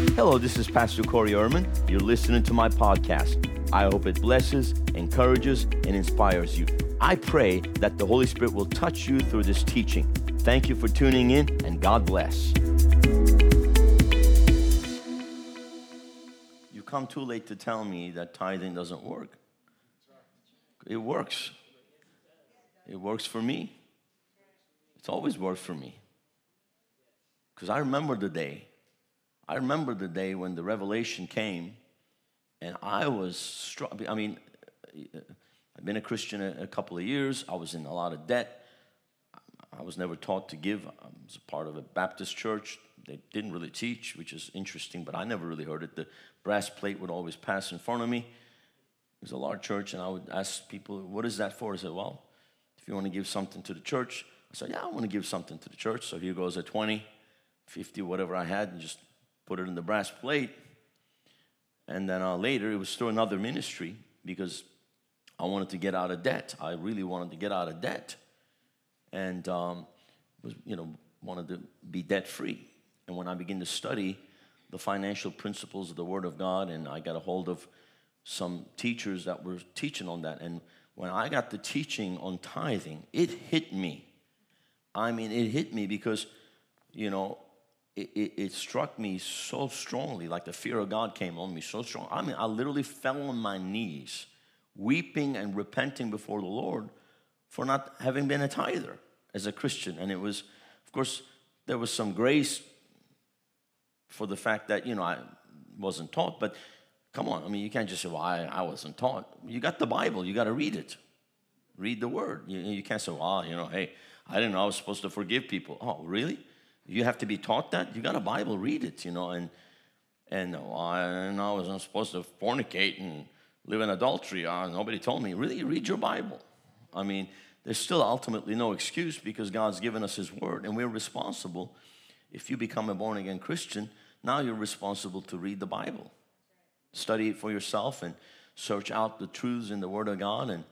Hello, this is Pastor Corey Erman. You're listening to my podcast. I hope it blesses, encourages, and inspires you. I pray that the Holy Spirit will touch you through this teaching. Thank you for tuning in, and God bless. You come too late to tell me that tithing doesn't work. It works. It works for me. It's always worked for me. Because I remember the day I remember the day when the revelation came, and I was struck. I mean, I've been a Christian a, a, couple of years. I was in a lot of debt. I was never taught to give. I was a part of a Baptist church. They didn't really teach, which is interesting, but I never really heard it. The brass plate would always pass in front of me. It was a large church, and I would ask people, What is that for? I said, Well, if you want to give something to the church, I said, Yeah, I want to give something to the church. So here goes a 20, 50, whatever I had, and just put it in the brass plate. And then uh, later, it was through another ministry because I wanted to get out of debt. I really wanted to get out of debt, and um, was you know wanted to be debt free. And when I began to study the financial principles of the Word of God, and I got a hold of some teachers that were teaching on that, and when I got the teaching on tithing, it hit me. I mean, it hit me because you know it, it, it, struck me so strongly, like the fear of God came on me so strong. I mean, I literally fell on my knees, weeping and repenting before the Lord for not having been a tither as a Christian. And it was, of course, there was some grace for the fact that, you know, I wasn't taught, but come on, I mean, you can't just say, well, I, I wasn't taught. You got the Bible, you got to read it. Read the word. You, you can't say, well, you know, hey, I didn't know I was supposed to forgive people. Oh, really? You have to be taught that. You got a Bible, read it, you know. And and oh, I, I wasn't supposed to fornicate and live in adultery. Uh, nobody told me. Really, read your Bible. I mean, there's still ultimately no excuse because God's given us His Word, and we're responsible. If you become a born again Christian, now you're responsible to read the Bible, study it for yourself, and search out the truths in the Word of God. And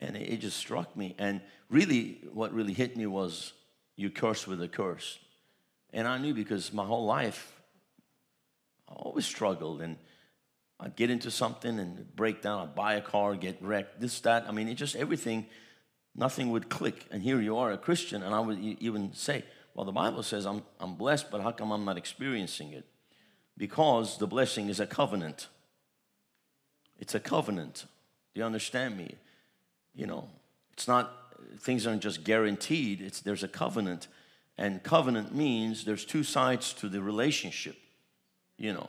and it just struck me. And really, what really hit me was you curse with a curse. And I knew because my whole life, I always struggled and I'd get into something and break down. I'd buy a car, get wrecked, this, that. I mean, it just everything, nothing would click. And here you are, a Christian, and I would even say, well, the Bible says I'm, I'm blessed, but how come I'm not experiencing it? Because the blessing is a covenant. It's a covenant. Do you understand me? You know, it's not, things aren't just guaranteed, it's, there's a covenant and covenant means there's two sides to the relationship, you know.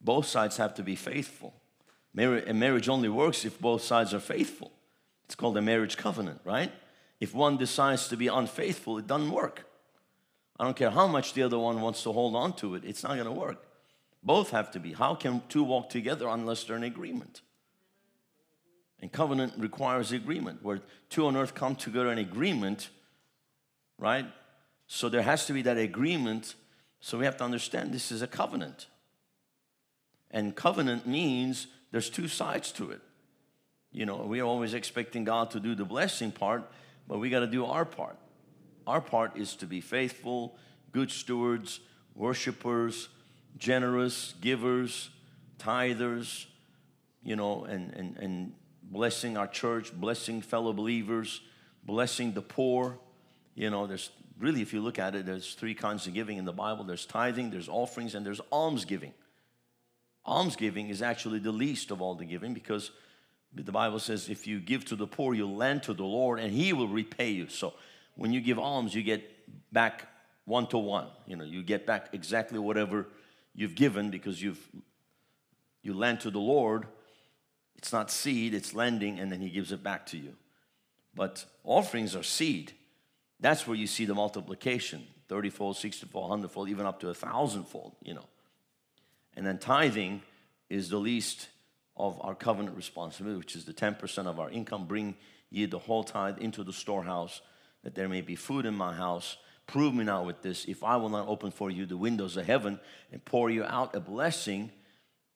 Both sides have to be faithful. A marriage only works if both sides are faithful. It's called a marriage covenant, right? If one decides to be unfaithful, it doesn't work. I don't care how much the other one wants to hold on to it, it's not going to work. Both have to be. How can two walk together unless they're in agreement? And covenant requires agreement. Where two on earth come together in agreement, right? So there has to be that agreement. So we have to understand this is a covenant. And covenant means there's two sides to it. You know, we're always expecting God to do the blessing part, but we got to do our part. Our part is to be faithful, good stewards, worshipers, generous, givers, tithers, you know, and, and, and blessing our church, blessing fellow believers, blessing the poor, you know, there's really, if you look at it, there's three kinds of giving in the Bible there's tithing, there's offerings, and there's almsgiving. Almsgiving is actually the least of all the giving because the Bible says if you give to the poor, you'll lend to the Lord and He will repay you. So when you give alms, you get back one to one. You know, you get back exactly whatever you've given because you've you lend to the Lord. It's not seed, it's lending, and then He gives it back to you. But offerings are seed. That's where you see the multiplication 30 fold, 60 fold, 100 fold, even up to a thousand fold, you know. And then tithing is the least of our covenant responsibility, which is the 10% of our income. Bring ye the whole tithe into the storehouse, that there may be food in my house. Prove me now with this, if I will not open for you the windows of heaven and pour you out a blessing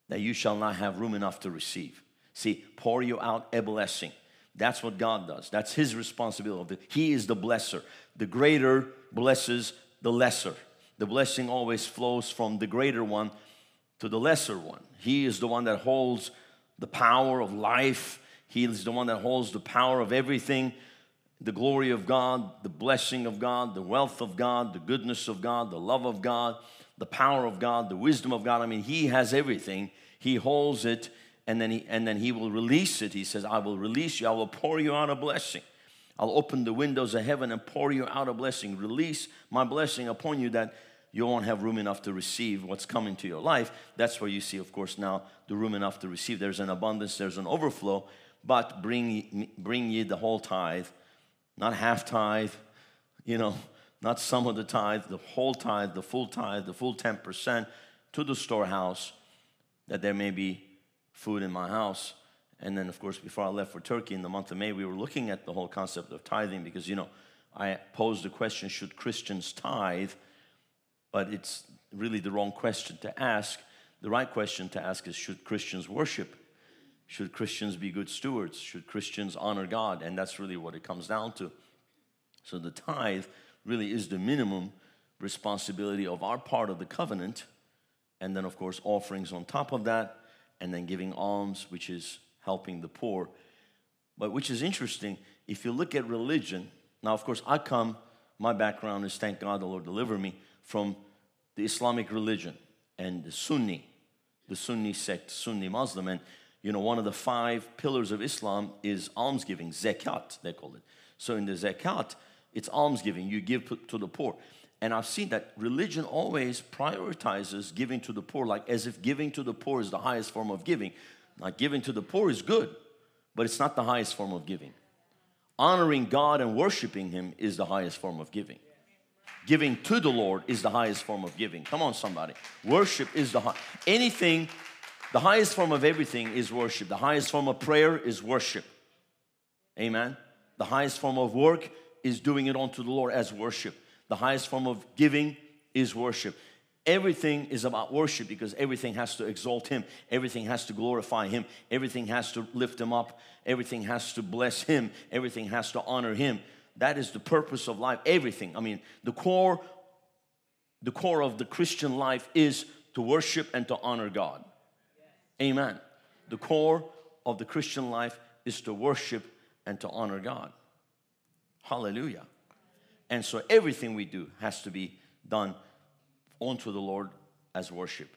that you shall not have room enough to receive. See, pour you out a blessing. That's what God does. That's His responsibility. He is the blesser. The greater blesses the lesser. The blessing always flows from the greater one to the lesser one. He is the one that holds the power of life, He is the one that holds the power of everything the glory of God, the blessing of God, the wealth of God, the goodness of God, the love of God, the power of God, the wisdom of God. I mean, He has everything. He holds it and then he, and then he will release it. He says, I will release you, I will pour you out a blessing. I'll open the windows of heaven and pour you out a blessing. Release my blessing upon you that you won't have room enough to receive what's coming to your life. That's where you see, of course, now the room enough to receive. There's an abundance, there's an overflow, but bring, bring ye the whole tithe, not half tithe, you know, not some of the tithe, the whole tithe, the full tithe, the full 10% to the storehouse, that there may be food in my house. And then, of course, before I left for Turkey in the month of May, we were looking at the whole concept of tithing because, you know, I posed the question should Christians tithe? But it's really the wrong question to ask. The right question to ask is should Christians worship? Should Christians be good stewards? Should Christians honor God? And that's really what it comes down to. So the tithe really is the minimum responsibility of our part of the covenant. And then, of course, offerings on top of that and then giving alms, which is helping the poor. But which is interesting, if you look at religion, now, of course, I come, my background is thank God the Lord deliver me from the Islamic religion and the Sunni, the Sunni sect, Sunni Muslim. And, you know, one of the five pillars of Islam is almsgiving, zakat, they call it. So in the zakat, it's almsgiving, you give to the poor. And I've seen that religion always prioritizes giving to the poor, like as if giving to the poor is the highest form of giving. Like giving to the poor is good, but it's not the highest form of giving. Honoring God and worshiping Him is the highest form of giving. Giving to the Lord is the highest form of giving. Come on, somebody. Worship is the high. Anything, the highest form of everything is worship. The highest form of prayer is worship. Amen. The highest form of work is doing it unto the Lord as worship. The highest form of giving is worship. Everything is about worship because everything has to exalt Him, everything has to glorify Him, everything has to lift Him up, everything has to bless Him, everything has to honor Him. That is the purpose of life. Everything. I mean, the core, the core of the Christian life is to worship and to honor God. Amen. The core of the Christian life is to worship and to honor God. Hallelujah. And so everything we do has to be done unto the Lord as worship.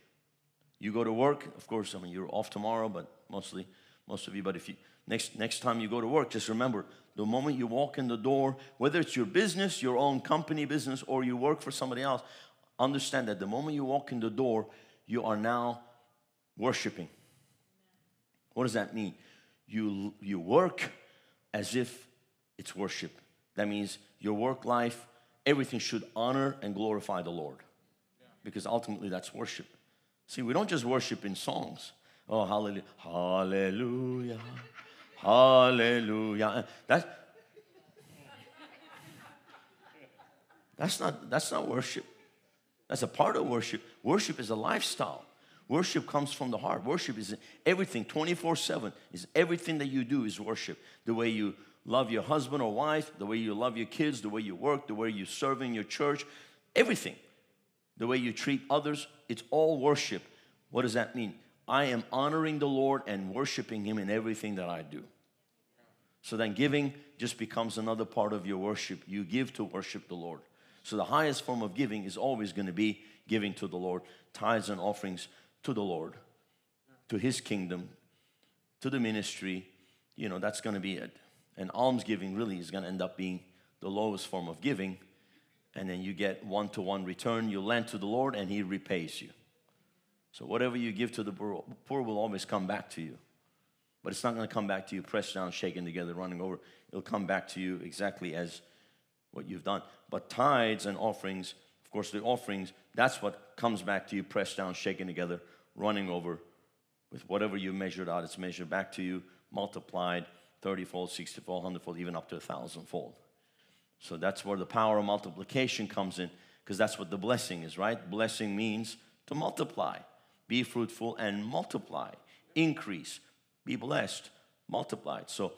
You go to work, of course, I mean you're off tomorrow, but mostly most of you, but if you next next time you go to work, just remember the moment you walk in the door, whether it's your business, your own company business, or you work for somebody else, understand that the moment you walk in the door, you are now worshiping. What does that mean? You you work as if it's worship. That means your work life, everything should honor and glorify the Lord. Because ultimately that's worship. See, we don't just worship in songs. Oh, hallelujah, hallelujah, hallelujah. That, that's not that's not worship. That's a part of worship. Worship is a lifestyle. Worship comes from the heart. Worship is everything 24/7. Is everything that you do is worship. The way you love your husband or wife, the way you love your kids, the way you work, the way you serve in your church, everything. The way you treat others, it's all worship. What does that mean? I am honoring the Lord and worshiping Him in everything that I do. So then giving just becomes another part of your worship. You give to worship the Lord. So the highest form of giving is always going to be giving to the Lord, tithes and offerings to the Lord, to His kingdom, to the ministry. You know, that's going to be it. And almsgiving really is going to end up being the lowest form of giving. And then you get one to one return. You lend to the Lord and He repays you. So whatever you give to the poor will always come back to you. But it's not going to come back to you pressed down, shaken together, running over. It'll come back to you exactly as what you've done. But tithes and offerings, of course, the offerings, that's what comes back to you pressed down, shaken together, running over. With whatever you measured out, it's measured back to you, multiplied 30 fold, 60 fold, 100 fold, even up to a thousand fold. So that's where the power of multiplication comes in, because that's what the blessing is, right? Blessing means to multiply, be fruitful and multiply, increase, be blessed, multiplied. So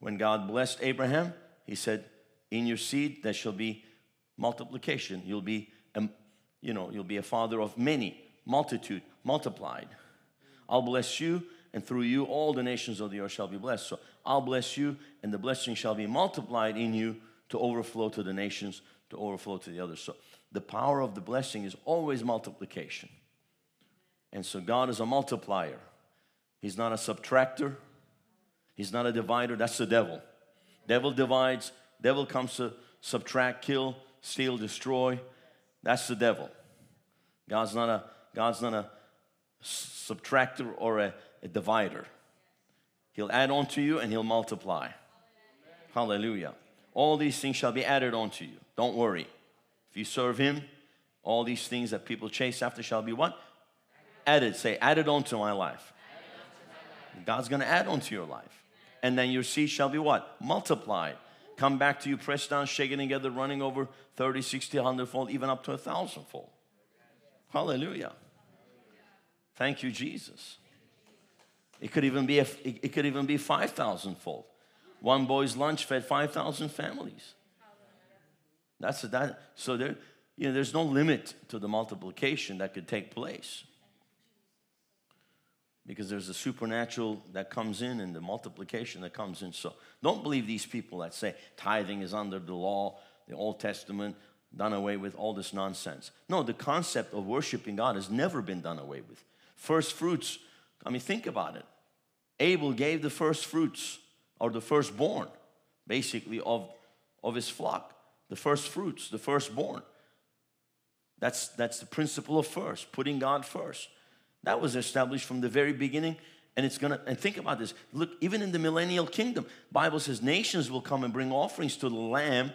when God blessed Abraham, he said, In your seed there shall be multiplication. You'll be a, you know, you'll be a father of many, multitude, multiplied. I'll bless you, and through you all the nations of the earth shall be blessed. So I'll bless you, and the blessing shall be multiplied in you to overflow to the nations, to overflow to the others. So the power of the blessing is always multiplication. And so God is a multiplier. He's not a subtractor. He's not a divider. That's the devil. Devil divides. Devil comes to subtract, kill, steal, destroy. That's the devil. God's not a God's not a subtractor or a, a divider. He'll add on to you and he'll multiply. Hallelujah. All these things shall be added onto you. Don't worry. If you serve him, all these things that people chase after shall be what? Added. Say, added onto my life. God's going to add onto your life. And then your seed shall be what? Multiplied. Come back to you, pressed down, shaken together, running over 30, 60, 100 fold, even up to a thousand fold. Hallelujah. Thank you, Jesus. It could even be a, it could even be 5,000 fold. One boy's lunch fed 5,000 families. That's a, that. So there, you know, there's no limit to the multiplication that could take place because there's a supernatural that comes in and the multiplication that comes in. So don't believe these people that say tithing is under the law, the Old Testament, done away with, all this nonsense. No, the concept of worshiping God has never been done away with. First fruits, I mean, think about it. Abel gave the first fruits or the firstborn, basically, of, of his flock. The first fruits, the firstborn. That's, that's the principle of first, putting God first. That was established from the very beginning. And it's gonna, and think about this. Look, even in the millennial kingdom, Bible says nations will come and bring offerings to the Lamb,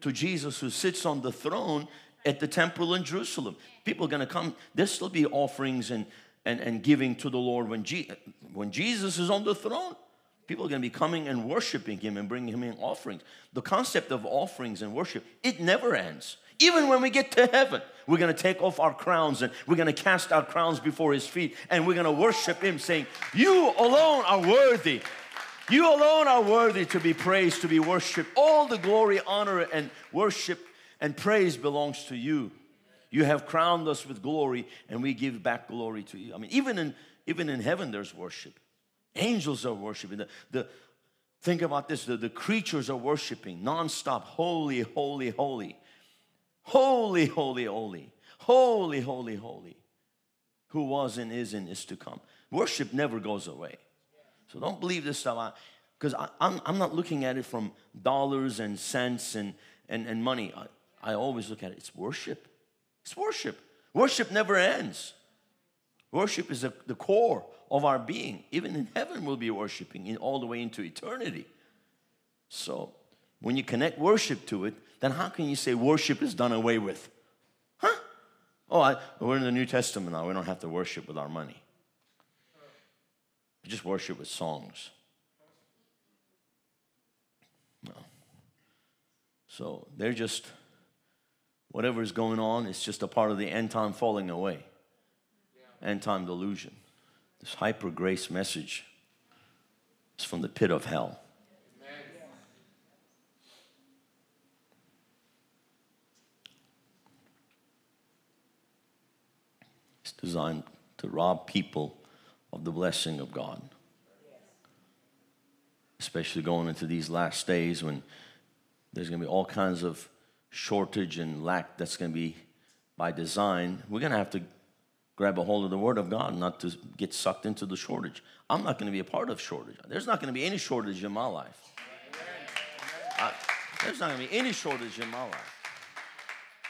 to Jesus who sits on the throne at the temple in Jerusalem. People are gonna come, there'll still be offerings and, and, and giving to the Lord when, Je- when Jesus is on the throne. People are going to be coming and worshiping him and bringing him in offerings. The concept of offerings and worship, it never ends. Even when we get to heaven, we're going to take off our crowns and we're going to cast our crowns before his feet and we're going to worship him saying, You alone are worthy. You alone are worthy to be praised, to be worshiped. All the glory, honor, and worship and praise belongs to you. You have crowned us with glory and we give back glory to you. I mean, even in, even in heaven, there's worship. Angels are worshiping. The, the, think about this the, the creatures are worshiping nonstop. Holy, holy, holy. Holy, holy, holy. Holy, holy, holy. Who was and is and is to come. Worship never goes away. So don't believe this stuff. Because I'm, I'm not looking at it from dollars and cents and, and, and money. I, I always look at it. It's worship. It's worship. Worship never ends. Worship is the, the core of our being. Even in heaven, we'll be worshiping in, all the way into eternity. So, when you connect worship to it, then how can you say worship is done away with? Huh? Oh, I, we're in the New Testament now. We don't have to worship with our money. We just worship with songs. No. So they're just, whatever is going on, it's just a part of the end time falling away, end time delusion. This hyper grace message is from the pit of hell. It's designed to rob people of the blessing of God. Especially going into these last days when there's going to be all kinds of shortage and lack that's going to be by design. We're going to have to grab a hold of the Word of God, not to get sucked into the shortage. I'm not going to be a part of shortage. There's not going to be any shortage in my life. I, there's not going to be any shortage in my life.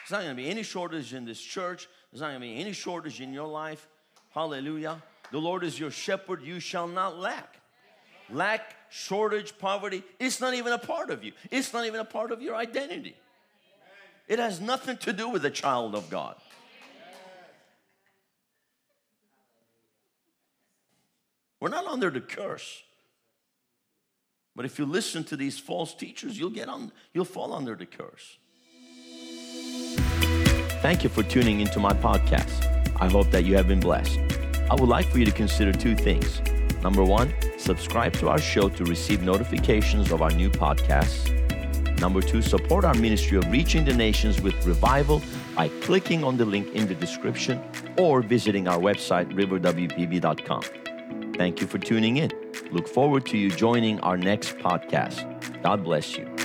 There's not going to be any shortage in this church. There's not going to be any shortage in your life. Hallelujah. The Lord is your shepherd. You shall not lack. Lack, shortage, poverty, it's not even a part of you. It's not even a part of your identity. It has nothing to do with the child of God. We're not under the curse. But if you listen to these false teachers, you'll get on you'll fall under the curse. Thank you for tuning into my podcast. I hope that you have been blessed. I would like for you to consider two things. Number one, subscribe to our show to receive notifications of our new podcasts. Number two, support our ministry of reaching the nations with revival, by clicking on the link in the description or visiting our website, riverwpb.com. Thank you for tuning in. Look forward to you joining our next podcast. God bless you.